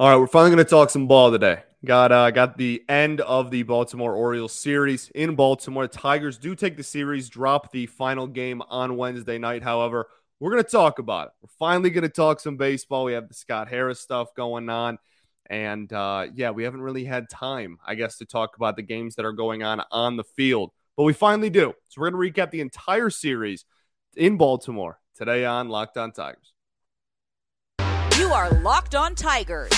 All right, we're finally going to talk some ball today. Got uh, got the end of the Baltimore Orioles series in Baltimore. The Tigers do take the series, drop the final game on Wednesday night. However, we're going to talk about it. We're finally going to talk some baseball. We have the Scott Harris stuff going on. And uh, yeah, we haven't really had time, I guess, to talk about the games that are going on on the field. But we finally do. So we're going to recap the entire series in Baltimore today on Locked On Tigers. You are Locked On Tigers,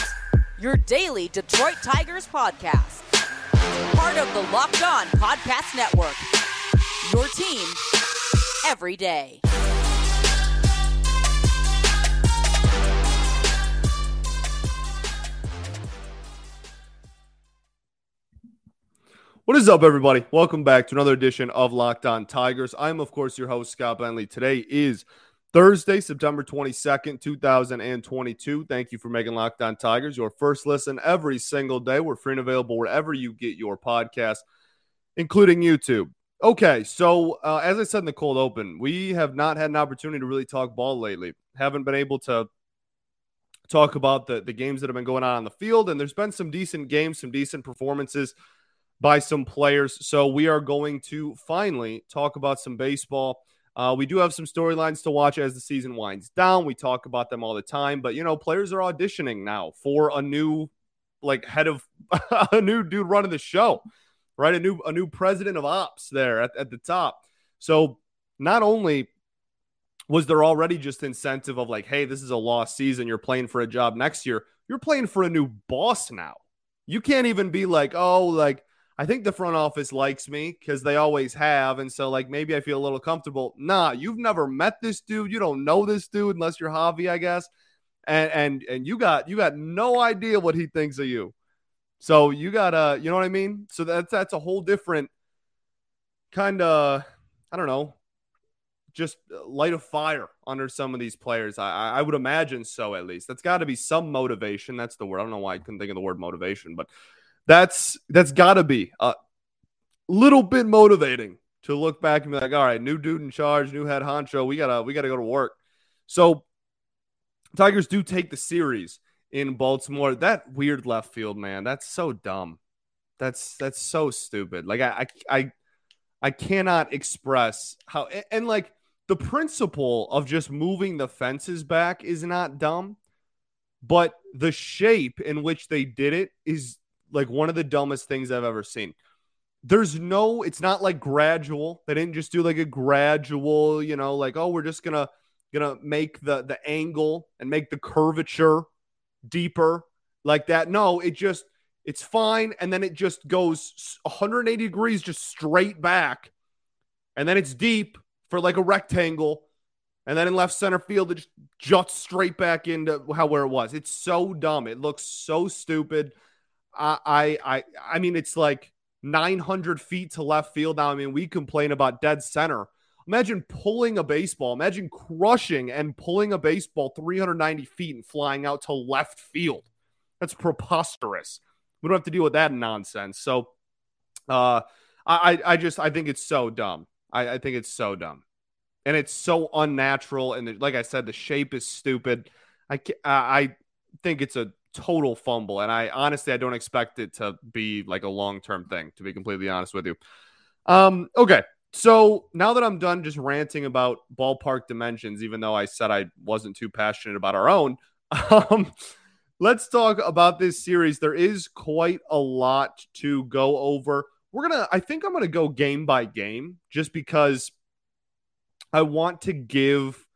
your daily Detroit Tigers podcast. Part of the Locked On Podcast Network. Your team every day. What is up, everybody? Welcome back to another edition of Locked On Tigers. I'm, of course, your host, Scott Bentley. Today is Thursday, September 22nd, 2022. Thank you for making Locked On Tigers your first listen every single day. We're free and available wherever you get your podcast, including YouTube. Okay, so uh, as I said in the cold open, we have not had an opportunity to really talk ball lately. Haven't been able to talk about the, the games that have been going on on the field, and there's been some decent games, some decent performances by some players. So we are going to finally talk about some baseball. Uh, we do have some storylines to watch as the season winds down. We talk about them all the time, but you know, players are auditioning now for a new, like, head of a new dude running the show, right? A new a new president of ops there at, at the top. So not only was there already just incentive of like, hey, this is a lost season. You're playing for a job next year. You're playing for a new boss now. You can't even be like, oh, like I think the front office likes me because they always have. And so, like, maybe I feel a little comfortable. Nah, you've never met this dude. You don't know this dude unless you're Javi, I guess. And and and you got you got no idea what he thinks of you. So you gotta, you know what I mean? So that's that's a whole different kind of, I don't know, just uh, light a fire under some of these players. I I would imagine so at least. That's got to be some motivation. That's the word. I don't know why I couldn't think of the word motivation, but that's that's got to be a little bit motivating to look back and be like, all right, new dude in charge, new head honcho. We gotta we gotta go to work. So Tigers do take the series in Baltimore. That weird left field, man. That's so dumb. That's that's so stupid. Like I I I, I cannot express how and, and like the principle of just moving the fences back is not dumb, but the shape in which they did it is like one of the dumbest things I've ever seen. There's no, it's not like gradual. They didn't just do like a gradual, you know, like, oh, we're just gonna gonna make the the angle and make the curvature deeper like that. No, it just it's fine. And then it just goes 180 degrees just straight back. And then it's deep for like a rectangle. And then in left center field, it just juts straight back into how where it was. It's so dumb. It looks so stupid. I, I, I mean, it's like 900 feet to left field now. I mean, we complain about dead center. Imagine pulling a baseball. Imagine crushing and pulling a baseball 390 feet and flying out to left field. That's preposterous. We don't have to deal with that nonsense. So, uh, I, I just, I think it's so dumb. I, I think it's so dumb, and it's so unnatural. And the, like I said, the shape is stupid. I, I think it's a total fumble. And I honestly, I don't expect it to be like a long term thing, to be completely honest with you. Um, okay. So now that I'm done just ranting about ballpark dimensions, even though I said I wasn't too passionate about our own, um, let's talk about this series. There is quite a lot to go over. We're going to, I think I'm going to go game by game just because I want to give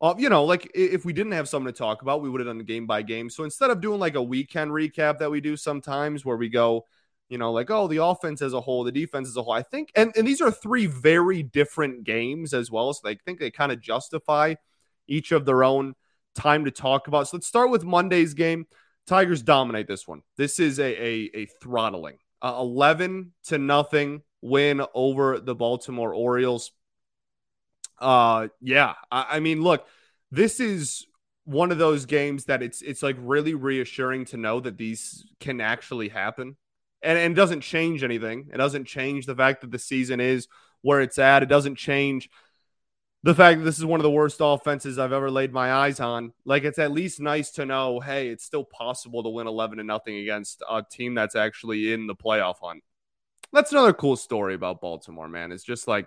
uh, you know, like if we didn't have something to talk about, we would have done game by game. So instead of doing like a weekend recap that we do sometimes where we go, you know, like, oh, the offense as a whole, the defense as a whole, I think, and, and these are three very different games as well. So I think they kind of justify each of their own time to talk about. So let's start with Monday's game. Tigers dominate this one. This is a, a, a throttling, uh, 11 to nothing win over the Baltimore Orioles. Uh, yeah. I, I mean, look, this is one of those games that it's it's like really reassuring to know that these can actually happen. And, and doesn't change anything. It doesn't change the fact that the season is where it's at. It doesn't change the fact that this is one of the worst offenses I've ever laid my eyes on, like it's at least nice to know, hey, it's still possible to win 11 to nothing against a team that's actually in the playoff hunt. That's another cool story about Baltimore, man. It's just like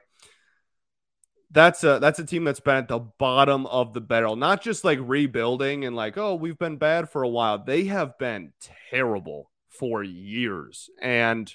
that's a that's a team that's been at the bottom of the barrel, not just like rebuilding and like, oh, we've been bad for a while. They have been terrible for years. And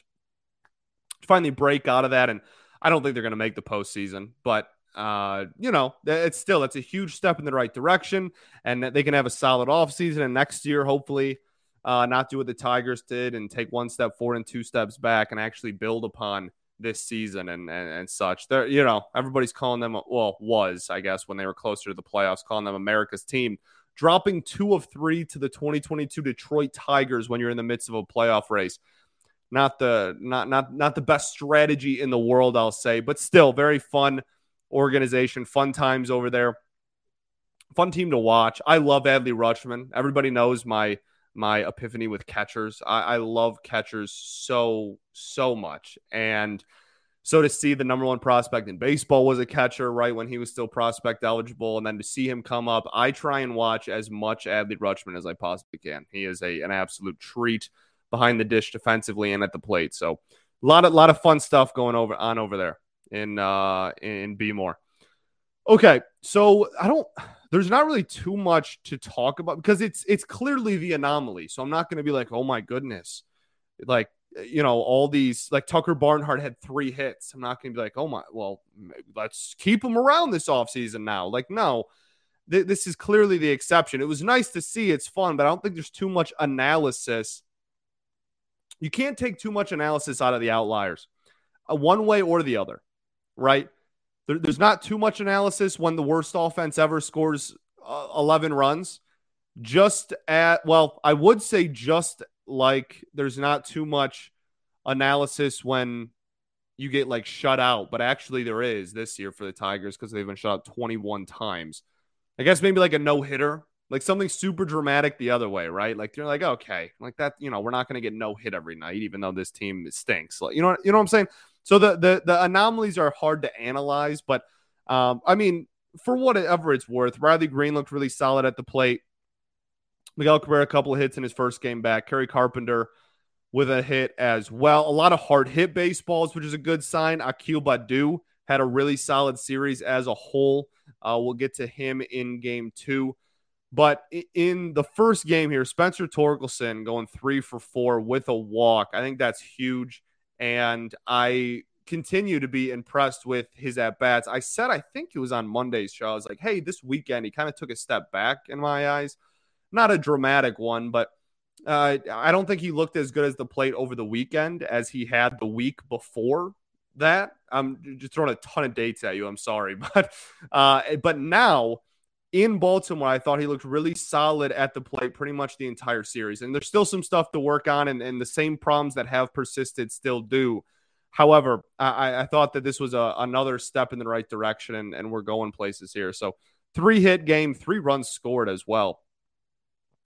finally break out of that. And I don't think they're going to make the postseason, but uh, you know, it's still it's a huge step in the right direction, and they can have a solid offseason. And next year, hopefully, uh, not do what the Tigers did and take one step forward and two steps back, and actually build upon this season and and, and such. They're you know everybody's calling them well was I guess when they were closer to the playoffs, calling them America's team. Dropping two of three to the 2022 Detroit Tigers when you're in the midst of a playoff race not the not not not the best strategy in the world, I'll say, but still very fun organization, fun times over there. Fun team to watch. I love Adley Rutschman. Everybody knows my my epiphany with catchers. I, I love catchers so so much, and so to see the number one prospect in baseball was a catcher, right when he was still prospect eligible, and then to see him come up, I try and watch as much Adley Rutschman as I possibly can. He is a an absolute treat behind the dish defensively and at the plate. So a lot of lot of fun stuff going over on over there in uh in B-more. Okay, so I don't there's not really too much to talk about because it's it's clearly the anomaly. So I'm not going to be like, "Oh my goodness." Like, you know, all these like Tucker Barnhart had 3 hits. I'm not going to be like, "Oh my, well, let's keep him around this offseason now." Like, no. Th- this is clearly the exception. It was nice to see. It's fun, but I don't think there's too much analysis. You can't take too much analysis out of the outliers, uh, one way or the other right? There, there's not too much analysis when the worst offense ever scores uh, 11 runs. Just at, well, I would say just like there's not too much analysis when you get like shut out, but actually there is this year for the Tigers because they've been shut out 21 times. I guess maybe like a no hitter, like something super dramatic the other way, right? Like you're like, okay, like that, you know, we're not going to get no hit every night, even though this team stinks. Like, you know, you know what I'm saying? So the the the anomalies are hard to analyze, but um, I mean, for whatever it's worth, Riley Greene looked really solid at the plate. Miguel Cabrera, a couple of hits in his first game back. Kerry Carpenter with a hit as well. A lot of hard hit baseballs, which is a good sign. Akil Baddoo had a really solid series as a whole. Uh, we'll get to him in game two. But in the first game here, Spencer Torkelson going three for four with a walk. I think that's huge and I continue to be impressed with his at bats. I said, I think it was on Monday's show. I was like, hey, this weekend he kind of took a step back in my eyes. Not a dramatic one, but uh, I don't think he looked as good as the plate over the weekend as he had the week before that. I'm just throwing a ton of dates at you. I'm sorry, but uh, but now in Baltimore, I thought he looked really solid at the plate pretty much the entire series. And there's still some stuff to work on, and, and the same problems that have persisted still do. However, I, I thought that this was a, another step in the right direction, and, and we're going places here. So, three hit game, three runs scored as well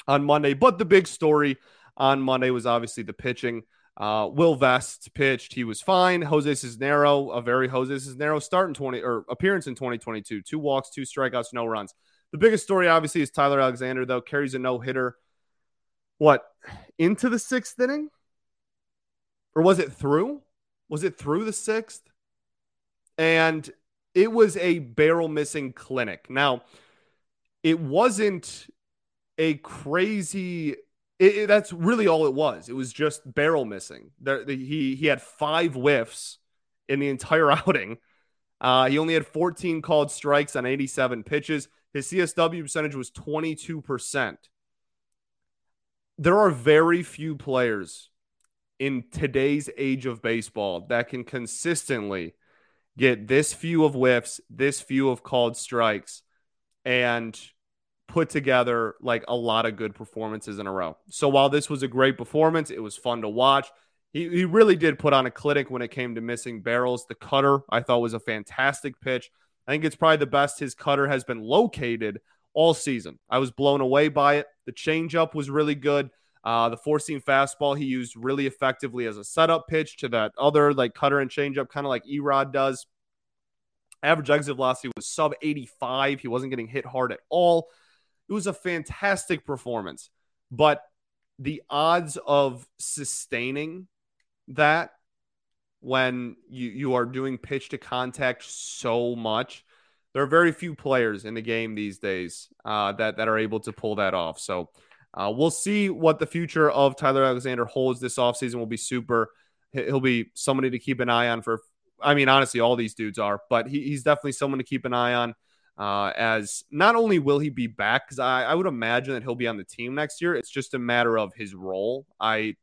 on Monday. But the big story on Monday was obviously the pitching. Uh, Will Vest pitched. He was fine. Jose Cisnero, a very Jose Cisnero start in 20 or appearance in 2022. Two walks, two strikeouts, no runs. The biggest story, obviously, is Tyler Alexander, though, carries a no hitter. What, into the sixth inning? Or was it through? Was it through the sixth? And it was a barrel missing clinic. Now, it wasn't a crazy. It, it, that's really all it was. It was just barrel missing. There, the, he he had five whiffs in the entire outing. Uh, he only had 14 called strikes on 87 pitches. His CSW percentage was 22%. There are very few players in today's age of baseball that can consistently get this few of whiffs, this few of called strikes, and put together like a lot of good performances in a row. So while this was a great performance, it was fun to watch. He, he really did put on a clinic when it came to missing barrels. The cutter I thought was a fantastic pitch. I think it's probably the best his cutter has been located all season. I was blown away by it. The changeup was really good. Uh, the four seam fastball he used really effectively as a setup pitch to that other like cutter and changeup, kind of like E-Rod does. Average exit velocity was sub 85. He wasn't getting hit hard at all. It was a fantastic performance. But the odds of sustaining that when you, you are doing pitch to contact so much, there are very few players in the game these days uh, that, that are able to pull that off. So uh, we'll see what the future of Tyler Alexander holds this offseason. will be super. He'll be somebody to keep an eye on for I mean, honestly, all these dudes are, but he, he's definitely someone to keep an eye on. Uh, as not only will he be back, because I, I would imagine that he'll be on the team next year. It's just a matter of his role. I,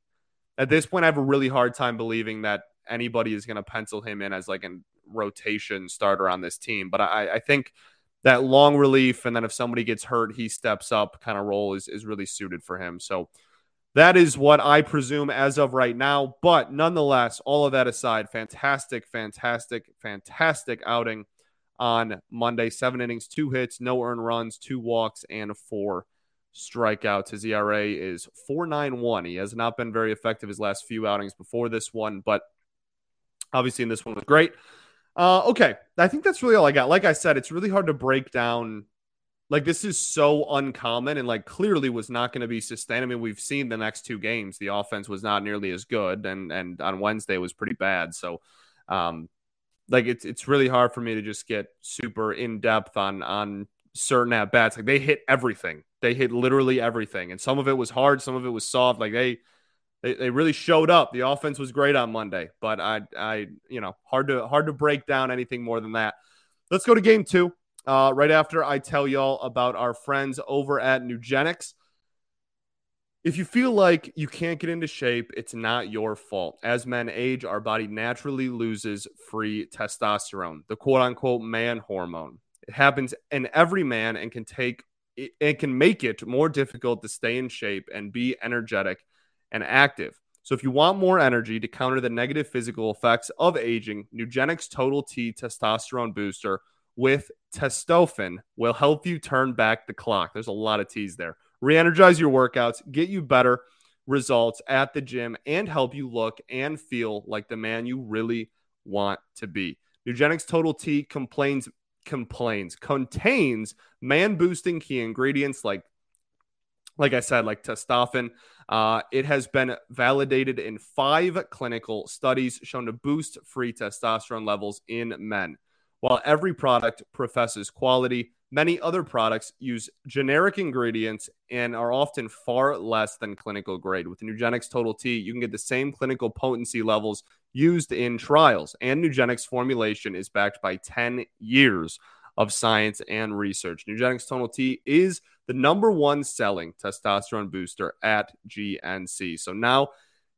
at this point, I have a really hard time believing that anybody is going to pencil him in as like a rotation starter on this team. But I, I think that long relief, and then if somebody gets hurt, he steps up kind of role is, is really suited for him. So that is what I presume as of right now. But nonetheless, all of that aside, fantastic, fantastic, fantastic outing on Monday. Seven innings, two hits, no earned runs, two walks, and four strikeouts. His ERA is 4.91. He has not been very effective his last few outings before this one, but obviously in this one was great. Uh, okay, I think that's really all I got. Like I said, it's really hard to break down like this is so uncommon and like clearly was not going to be sustained. I mean, we've seen the next two games. The offense was not nearly as good and and on Wednesday was pretty bad. So um like it's it's really hard for me to just get super in depth on on certain at bats. Like they hit everything. They hit literally everything. And some of it was hard, some of it was soft. Like they they, they really showed up. The offense was great on Monday, but I I you know, hard to hard to break down anything more than that. Let's go to game 2 uh, right after I tell y'all about our friends over at Nugenix. If you feel like you can't get into shape, it's not your fault. As men age, our body naturally loses free testosterone, the quote unquote man hormone. It happens in every man and can take it can make it more difficult to stay in shape and be energetic and active. So if you want more energy to counter the negative physical effects of aging, Nugenix Total T testosterone booster with testofen will help you turn back the clock. There's a lot of T's there. Re energize your workouts, get you better results at the gym, and help you look and feel like the man you really want to be. Nugenix Total T complains complains contains man boosting key ingredients like like I said, like testosterone, Uh, it has been validated in five clinical studies shown to boost free testosterone levels in men. While every product professes quality, many other products use generic ingredients and are often far less than clinical grade. With Nugenix Total T, you can get the same clinical potency levels used in trials, and Nugenix formulation is backed by 10 years of science and research. Nugenix Total T is the number one selling testosterone booster at GNC. So now,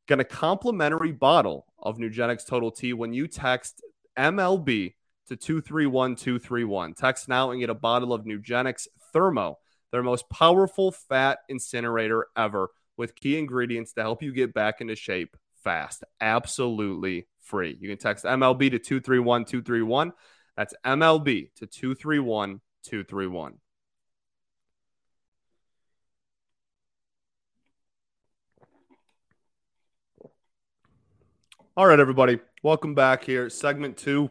get a complimentary bottle of Nugenix Total T when you text MLB to 231231. Text now and get a bottle of Nugenix Thermo, their most powerful fat incinerator ever, with key ingredients to help you get back into shape fast. Absolutely free. You can text MLB to 231231. That's MLB to 231231. All right, everybody. Welcome back here. Segment two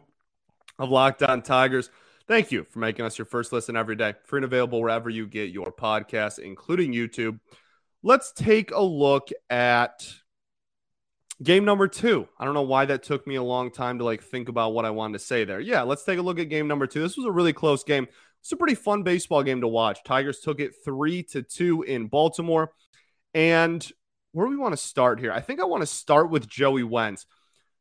of Locked On Tigers. Thank you for making us your first listen every day. Free and available wherever you get your podcasts, including YouTube. Let's take a look at game number two. I don't know why that took me a long time to like think about what I wanted to say there. Yeah, let's take a look at game number two. This was a really close game. It's a pretty fun baseball game to watch. Tigers took it three to two in Baltimore. And where do we want to start here? I think I want to start with Joey Wentz.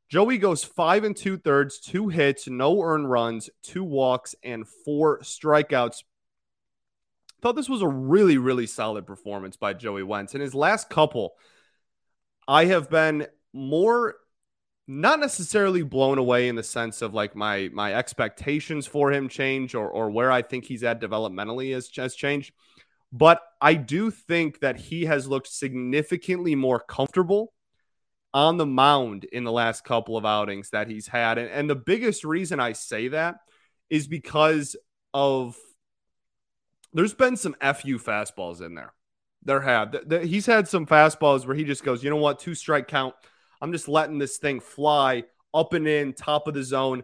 Joey goes five and two thirds, two hits, no earned runs, two walks, and four strikeouts. Thought this was a really, really solid performance by Joey Wentz. In his last couple, I have been more not necessarily blown away in the sense of like my my expectations for him change or or where I think he's at developmentally has, has changed. But I do think that he has looked significantly more comfortable on the mound in the last couple of outings that he's had. And, and the biggest reason I say that is because of there's been some FU fastballs in there. There have. The, the, he's had some fastballs where he just goes, you know what, two strike count. I'm just letting this thing fly up and in, top of the zone.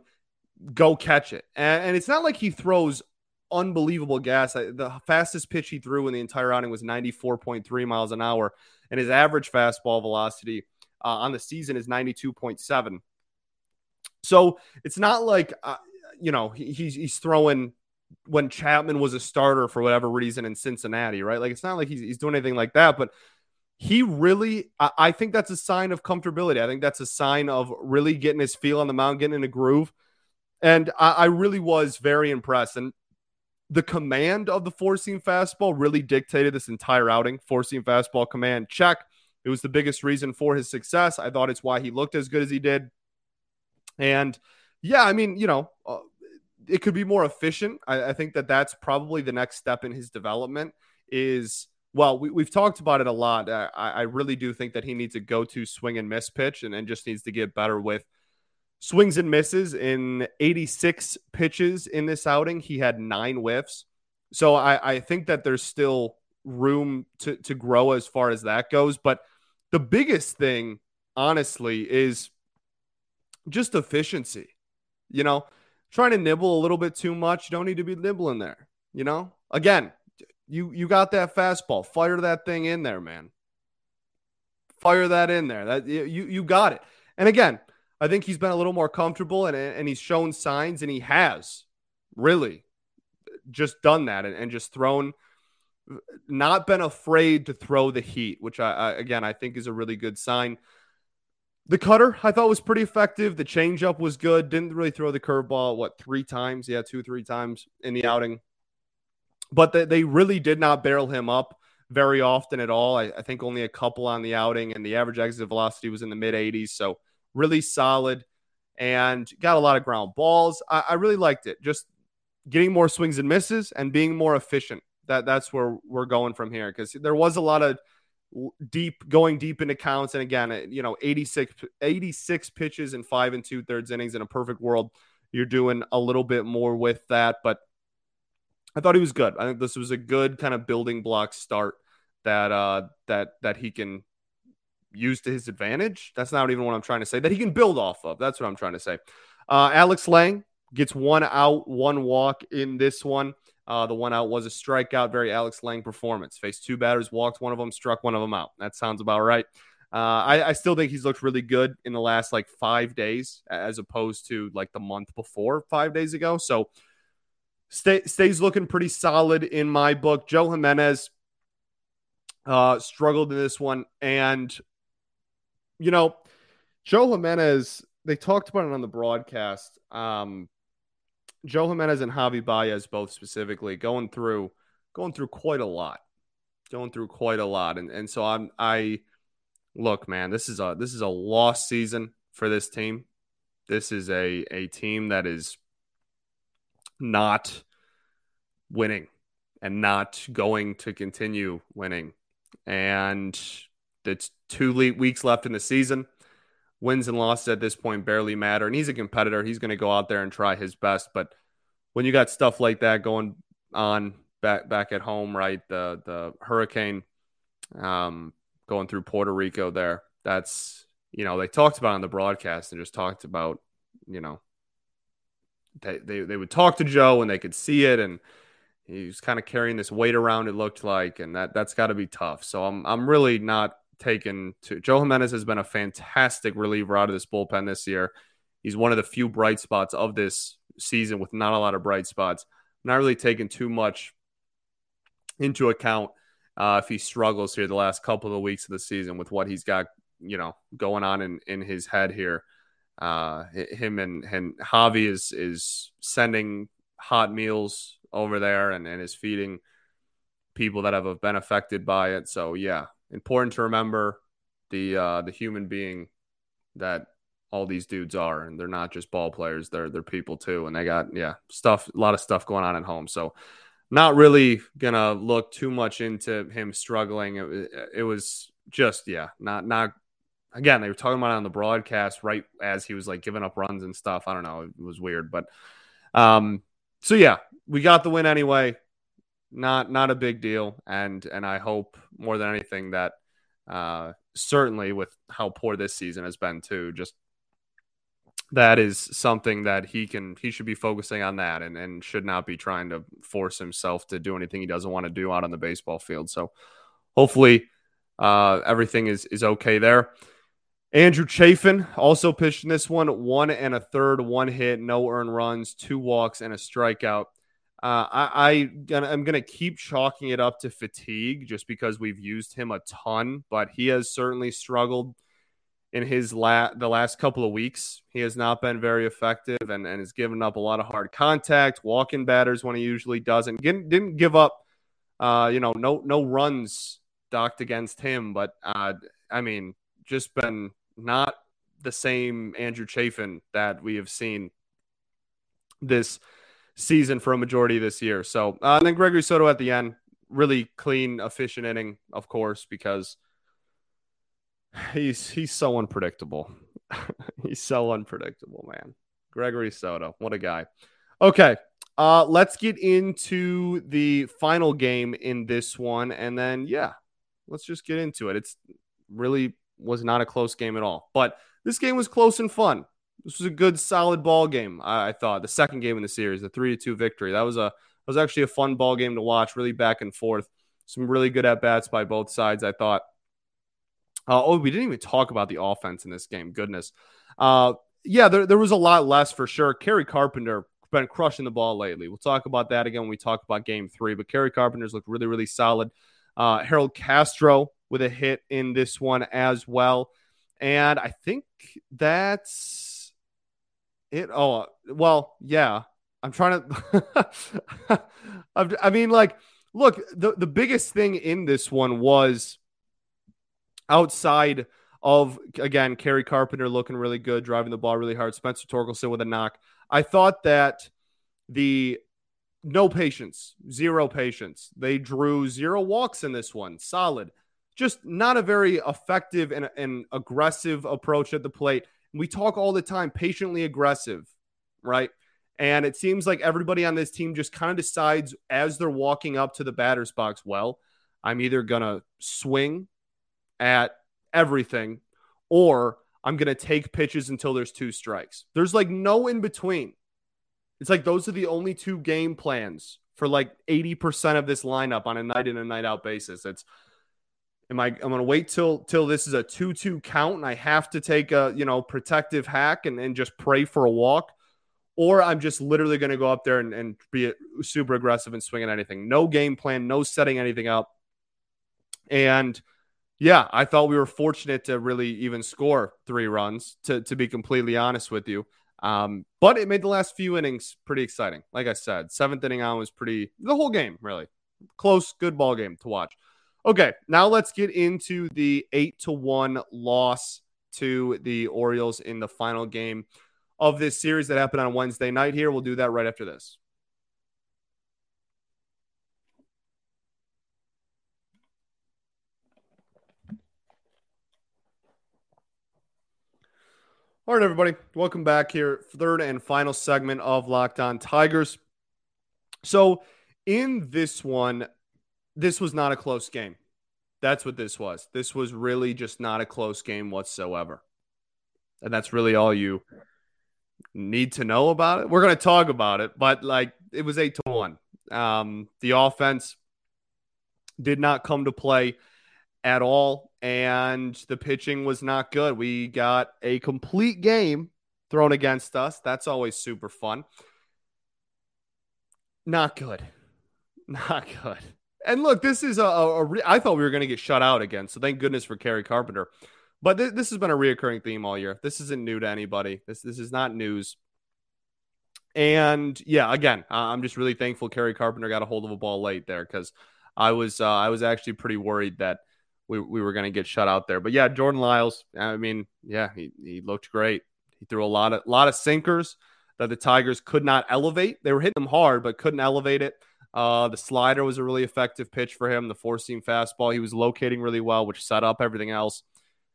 go catch it. And, and it's not like he throws unbelievable gas. The fastest pitch he threw in the entire outing was 94.3 miles an hour, and his average fastball velocity uh, on the season is 92.7. So it's not like uh, you know he, he's he's throwing when Chapman was a starter for whatever reason in Cincinnati, right? Like it's not like he's, he's doing anything like that, but he really, I, I think that's a sign of comfortability. I think that's a sign of really getting his feel on the mound, getting in a groove. And I, I really was very impressed. And the command of the four seam fastball really dictated this entire outing. Four seam fastball command check. It was the biggest reason for his success. I thought it's why he looked as good as he did. And yeah, I mean, you know, uh, it could be more efficient. I, I, think that that's probably the next step in his development. Is well, we, have talked about it a lot. I, I, really do think that he needs a go-to swing and miss pitch, and, and just needs to get better with swings and misses. In 86 pitches in this outing, he had nine whiffs. So I, I think that there's still room to to grow as far as that goes. But the biggest thing, honestly, is just efficiency. You know, trying to nibble a little bit too much. You don't need to be nibbling there. You know, again, you you got that fastball. Fire that thing in there, man. Fire that in there. That you you got it. And again, I think he's been a little more comfortable and and he's shown signs and he has really just done that and, and just thrown not been afraid to throw the heat, which I, I again I think is a really good sign. The cutter I thought was pretty effective. The changeup was good. Didn't really throw the curveball what three times? Yeah, two three times in the outing. But they, they really did not barrel him up very often at all. I, I think only a couple on the outing, and the average exit velocity was in the mid 80s. So really solid and got a lot of ground balls. I, I really liked it. Just getting more swings and misses and being more efficient. That that's where we're going from here because there was a lot of deep going deep into counts and again you know 86 86 pitches in five and two thirds innings in a perfect world you're doing a little bit more with that but i thought he was good i think this was a good kind of building block start that uh that that he can use to his advantage that's not even what i'm trying to say that he can build off of that's what i'm trying to say uh alex lange gets one out one walk in this one uh, the one out was a strikeout, very Alex Lange performance. Faced two batters, walked one of them, struck one of them out. That sounds about right. Uh, I, I, still think he's looked really good in the last like five days, as opposed to like the month before, five days ago. So stay, stays looking pretty solid in my book. Joe Jimenez uh, struggled in this one, and you know, Joe Jimenez. They talked about it on the broadcast. Um, Joe Jimenez and Javi Baez both specifically going through going through quite a lot. Going through quite a lot. And and so I'm I look, man, this is a this is a lost season for this team. This is a a team that is not winning and not going to continue winning. And it's two weeks left in the season. Wins and losses at this point barely matter. And he's a competitor. He's going to go out there and try his best. But when you got stuff like that going on back back at home, right? The the hurricane um, going through Puerto Rico there. That's you know they talked about on the broadcast and just talked about you know they they, they would talk to Joe and they could see it and he was kind of carrying this weight around. It looked like, and that that's got to be tough. So I'm I'm really not taken to Joe Jimenez has been a fantastic reliever out of this bullpen this year. He's one of the few bright spots of this season with not a lot of bright spots. Not really taking too much into account uh, if he struggles here the last couple of weeks of the season with what he's got, you know, going on in, in his head here. Uh, him and, and Javi is is sending hot meals over there and, and is feeding people that have been affected by it. So yeah, important to remember the uh, the human being that all these dudes are, and they're not just ball players; they're they're people too, and they got yeah stuff, a lot of stuff going on at home. So, not really gonna look too much into him struggling. It, it was just yeah, not not. Again, they were talking about on the broadcast right as he was like giving up runs and stuff. I don't know, it was weird, but um, so yeah, we got the win anyway. Not not a big deal, and and I hope more than anything that uh certainly with how poor this season has been too, just that is something that he can he should be focusing on that and, and should not be trying to force himself to do anything he doesn't want to do out on the baseball field. So hopefully uh, everything is is okay there. Andrew Chafin also pitched in this one, one and a third, one hit, no earned runs, two walks, and a strikeout. Uh, I, I I'm gonna keep chalking it up to fatigue just because we've used him a ton, but he has certainly struggled in his la- the last couple of weeks. He has not been very effective and, and has given up a lot of hard contact, walking batters when he usually doesn't. Didn't, didn't give up, uh, you know, no no runs docked against him, but uh, I mean, just been not the same Andrew Chafin that we have seen this season for a majority of this year. So, uh, and then Gregory Soto at the end, really clean, efficient inning, of course, because he's he's so unpredictable. he's so unpredictable, man. Gregory Soto, what a guy. Okay, uh, let's get into the final game in this one, and then yeah, let's just get into it. It's really was not a close game at all, but this game was close and fun. This was a good, solid ball game. I, I thought the second game in the series, the three to two victory, that was a that was actually a fun ball game to watch. Really back and forth. Some really good at bats by both sides. I thought. Uh, oh, we didn't even talk about the offense in this game. Goodness. Uh, yeah, there, there was a lot less for sure. Kerry Carpenter been crushing the ball lately. We'll talk about that again when we talk about game three. But Kerry Carpenter's looked really, really solid. Uh, Harold Castro with a hit in this one as well. And I think that's it. Oh, well, yeah. I'm trying to. I mean, like, look, the, the biggest thing in this one was outside of, again, Kerry Carpenter looking really good, driving the ball really hard, Spencer Torkelson with a knock. I thought that the no patience, zero patience. They drew zero walks in this one. Solid. Just not a very effective and, and aggressive approach at the plate. We talk all the time, patiently aggressive, right? And it seems like everybody on this team just kind of decides as they're walking up to the batter's box, well, I'm either going to swing at everything or I'm going to take pitches until there's two strikes. There's like no in between. It's like those are the only two game plans for like 80% of this lineup on a night in and night out basis. It's am I I'm gonna wait till till this is a 2-2 count and I have to take a you know protective hack and, and just pray for a walk, or I'm just literally gonna go up there and, and be super aggressive and swing at anything. No game plan, no setting anything up. And yeah, I thought we were fortunate to really even score three runs, to, to be completely honest with you. Um, but it made the last few innings pretty exciting. Like I said, seventh inning on was pretty the whole game really close, good ball game to watch. Okay, now let's get into the eight to one loss to the Orioles in the final game of this series that happened on Wednesday night. Here, we'll do that right after this. All right, everybody, welcome back here. Third and final segment of Locked On Tigers. So, in this one, this was not a close game. That's what this was. This was really just not a close game whatsoever. And that's really all you need to know about it. We're going to talk about it, but like it was 8 to 1. Um, the offense did not come to play at all, and the pitching was not good. We got a complete game thrown against us. That's always super fun. Not good. Not good. And look, this is a, a, a I thought we were going to get shut out again. So thank goodness for Kerry Carpenter. But th- this has been a reoccurring theme all year. This isn't new to anybody. This this is not news. And yeah, again, I'm just really thankful Kerry Carpenter got a hold of a ball late there because I was uh, I was actually pretty worried that we, we were going to get shut out there. But yeah, Jordan Lyles, I mean, yeah, he, he looked great. He threw a lot of lot of sinkers that the Tigers could not elevate. They were hitting them hard, but couldn't elevate it. Uh, the slider was a really effective pitch for him. The four seam fastball, he was locating really well, which set up everything else.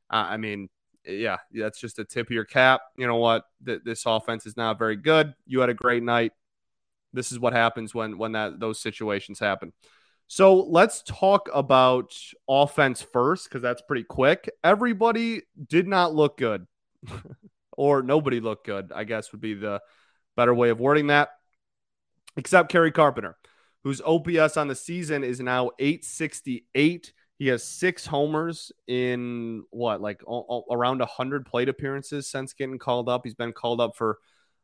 Uh, I mean, yeah, that's just a tip of your cap. You know what? Th- this offense is not very good. You had a great night. This is what happens when when that those situations happen. So let's talk about offense first because that's pretty quick. Everybody did not look good. or nobody looked good, I guess would be the better way of wording that. Except Kerry Carpenter, whose OPS on the season is now 868. He has six homers in what, like o- o- around 100 plate appearances since getting called up. He's been called up for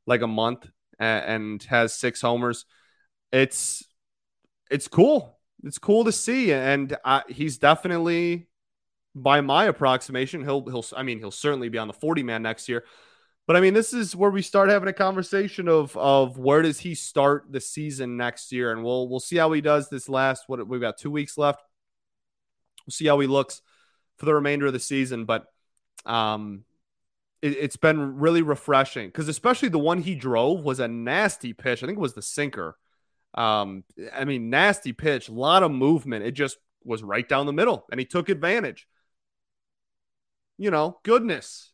like a month and, and has six homers. It's it's cool. It's cool to see, and uh, he's definitely, by my approximation, he'll he'll. I mean, he'll certainly be on the 40 man next year. But I mean, this is where we start having a conversation of of where does he start the season next year, and we'll we'll see how he does this last. What we've got two weeks left. We'll see how he looks for the remainder of the season, but um, it, has been really refreshing because especially the one he drove was a nasty pitch. I think it was the sinker. Um, I mean, nasty pitch, a lot of movement. It just was right down the middle, and he took advantage. You know, goodness.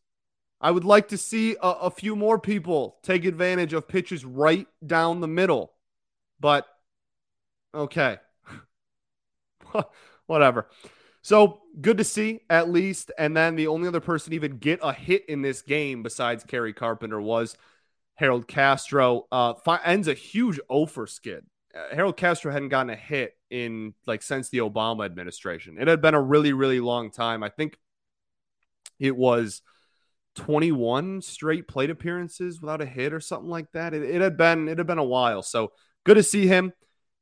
I would like to see a, a few more people take advantage of pitches right down the middle, but okay. Whatever. So good to see at least. And then the only other person even get a hit in this game besides Kerry Carpenter was Harold Castro. Uh, ends a huge O for skid. Uh, Harold Castro hadn't gotten a hit in like since the Obama administration. It had been a really, really long time. I think it was 21 straight plate appearances without a hit or something like that. It, it had been it had been a while. So good to see him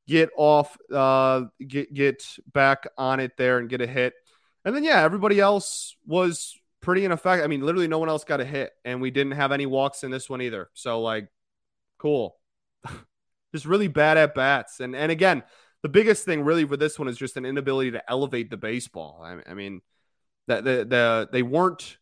get off, uh, get get back on it there and get a hit. And then yeah, everybody else was pretty in effect. I mean, literally no one else got a hit, and we didn't have any walks in this one either. So like, cool. just really bad at bats, and and again, the biggest thing really with this one is just an inability to elevate the baseball. I, I mean, that the, the they weren't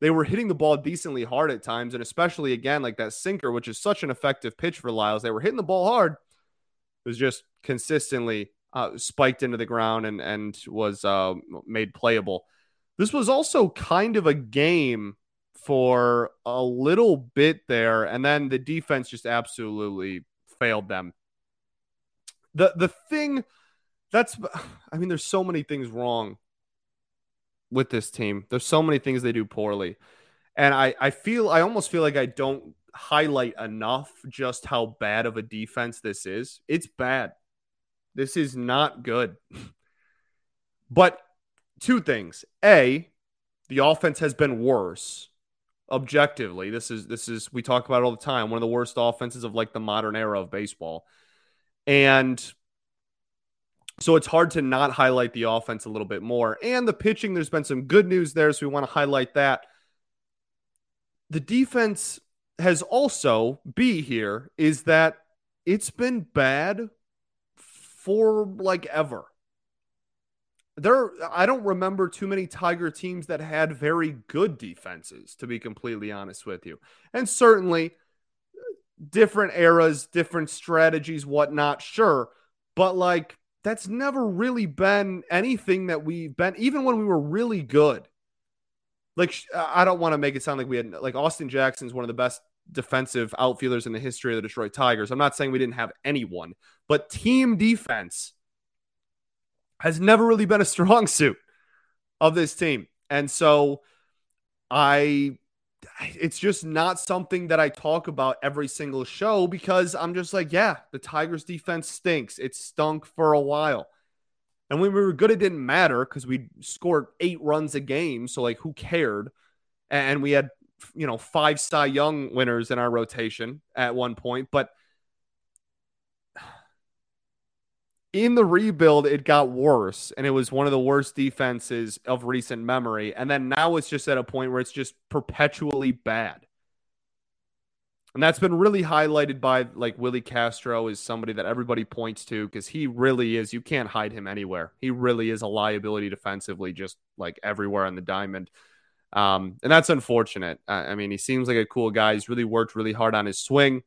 they were hitting the ball decently hard at times, and especially again like that sinker, which is such an effective pitch for Lyles. They were hitting the ball hard, It was just consistently uh, spiked into the ground and and was uh, made playable. This was also kind of a game for a little bit there, and then the defense just absolutely failed them. the The thing that's, I mean, there's so many things wrong with this team. There's so many things they do poorly, and I I feel I almost feel like I don't highlight enough just how bad of a defense this is. It's bad. This is not good. but two things. A, the offense has been worse objectively. This is this is we talk about all the time. One of the worst offenses of like the modern era of baseball. And so it's hard to not highlight the offense a little bit more. And the pitching, there's been some good news there. So we want to highlight that. The defense has also be here is that it's been bad for like ever. There, I don't remember too many Tiger teams that had very good defenses, to be completely honest with you. And certainly different eras, different strategies, whatnot, sure. But like, that's never really been anything that we've been, even when we were really good. Like, I don't want to make it sound like we had, like, Austin Jackson's one of the best defensive outfielders in the history of the Detroit Tigers. I'm not saying we didn't have anyone, but team defense has never really been a strong suit of this team. And so I it's just not something that I talk about every single show because I'm just like, yeah, the Tigers defense stinks. It stunk for a while. And when we were good, it didn't matter because we scored eight runs a game. So, like, who cared? And we had you know, five Cy Young winners in our rotation at one point, but in the rebuild, it got worse, and it was one of the worst defenses of recent memory. And then now it's just at a point where it's just perpetually bad. And that's been really highlighted by like Willie Castro is somebody that everybody points to because he really is. You can't hide him anywhere. He really is a liability defensively, just like everywhere on the diamond. Um, and that's unfortunate. I, I mean, he seems like a cool guy. He's really worked really hard on his swing.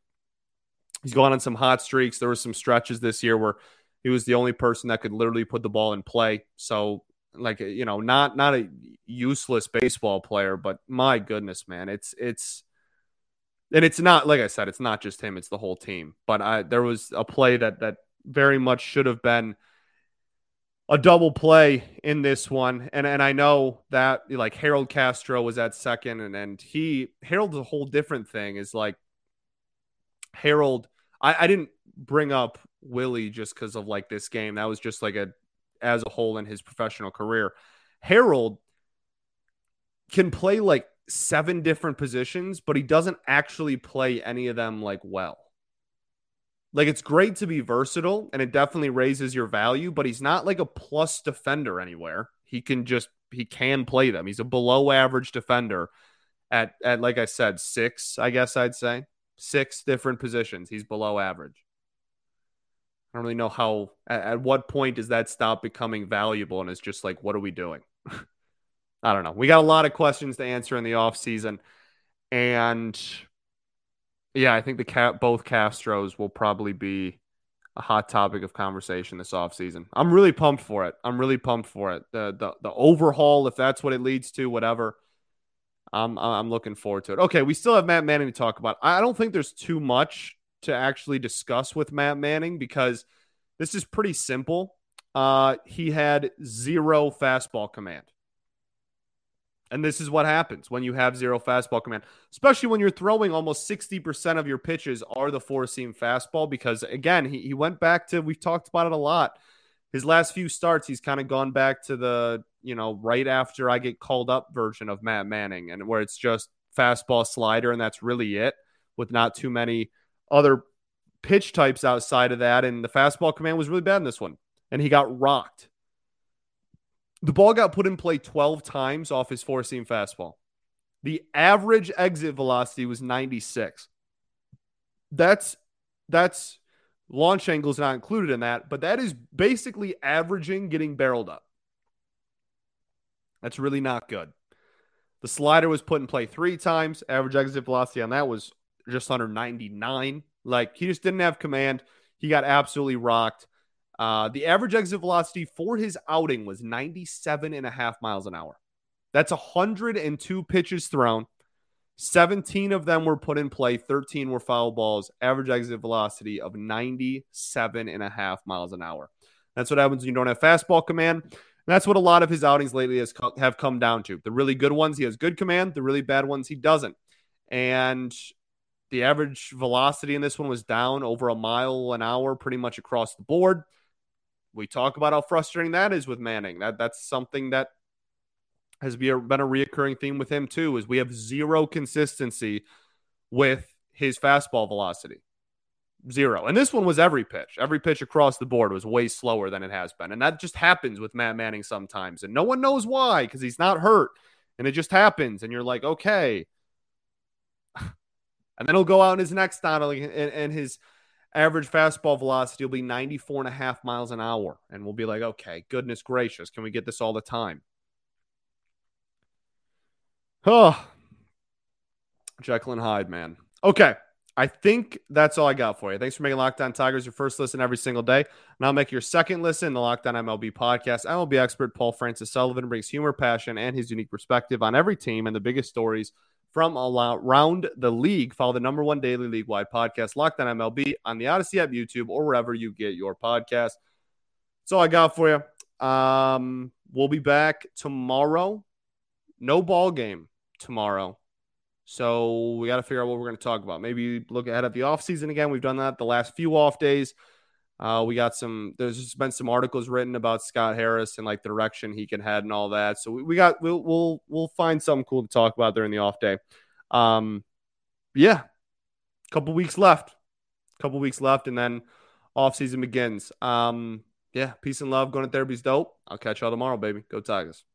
He's gone on some hot streaks. There were some stretches this year where he was the only person that could literally put the ball in play. So, like you know, not not a useless baseball player, but my goodness, man, it's it's and it's not like I said, it's not just him; it's the whole team. But I there was a play that that very much should have been a double play in this one. And and I know that like Harold Castro was at second and and he Harold's a whole different thing is like Harold I, I didn't bring up Willie just because of like this game. That was just like a as a whole in his professional career. Harold can play like seven different positions, but he doesn't actually play any of them like well. Like it's great to be versatile and it definitely raises your value, but he's not like a plus defender anywhere. He can just he can play them. He's a below average defender at at like I said, six, I guess I'd say. Six different positions. He's below average. I don't really know how at, at what point does that stop becoming valuable and it's just like what are we doing? I don't know. We got a lot of questions to answer in the off season, and yeah, I think the cat both Castros will probably be a hot topic of conversation this off season. I'm really pumped for it. I'm really pumped for it. The the the overhaul, if that's what it leads to, whatever. I'm I'm looking forward to it. Okay, we still have Matt Manning to talk about. I don't think there's too much to actually discuss with Matt Manning because this is pretty simple. Uh, he had zero fastball command. And this is what happens when you have zero fastball command, especially when you're throwing almost 60% of your pitches are the four seam fastball. Because again, he, he went back to, we've talked about it a lot. His last few starts, he's kind of gone back to the, you know, right after I get called up version of Matt Manning, and where it's just fastball slider, and that's really it with not too many other pitch types outside of that. And the fastball command was really bad in this one, and he got rocked. The ball got put in play 12 times off his four seam fastball. The average exit velocity was 96. That's that's launch angle is not included in that, but that is basically averaging getting barreled up. That's really not good. The slider was put in play three times. Average exit velocity on that was just under 99. Like he just didn't have command. He got absolutely rocked. Uh, the average exit velocity for his outing was 97 and a half miles an hour. That's 102 pitches thrown. 17 of them were put in play, 13 were foul balls, average exit velocity of 97 and a half miles an hour. That's what happens when you don't have fastball command. And that's what a lot of his outings lately has co- have come down to. The really good ones, he has good command. The really bad ones, he doesn't. And the average velocity in this one was down over a mile an hour pretty much across the board we talk about how frustrating that is with Manning. That that's something that has been a reoccurring theme with him too. Is we have zero consistency with his fastball velocity, zero. And this one was every pitch. Every pitch across the board was way slower than it has been, and that just happens with Matt Manning sometimes, and no one knows why because he's not hurt, and it just happens, and you're like, okay. And then he'll go out in his next style and, and his average fastball velocity will be 94 and a half miles an hour. And we'll be like, okay, goodness gracious, can we get this all the time? Oh, Jekyll and Hyde, man. Okay. I think that's all I got for you. Thanks for making Locked On Tigers your first listen every single day. Now make your second listen, the Locked On MLB podcast. MLB expert Paul Francis Sullivan brings humor, passion, and his unique perspective on every team and the biggest stories – from around the league. Follow the number one daily league wide podcast, Locked On MLB, on the Audacy app, YouTube, or wherever you get your podcast. That's all I got for you. Um, we'll be back tomorrow. No ball game tomorrow. So we got to figure out what we're going to talk about. Maybe look ahead at the off season again. We've done that the last few off days. Uh, we got some. There's been some articles written about Scott Harris and like the direction he can head and all that. So we, we got. We'll we'll we'll find something cool to talk about during the off day. Um, yeah, couple weeks left. Couple weeks left, and then off season begins. Um, yeah, peace and love. Going to therapy's dope. I'll catch y'all tomorrow, baby. Go Tigers.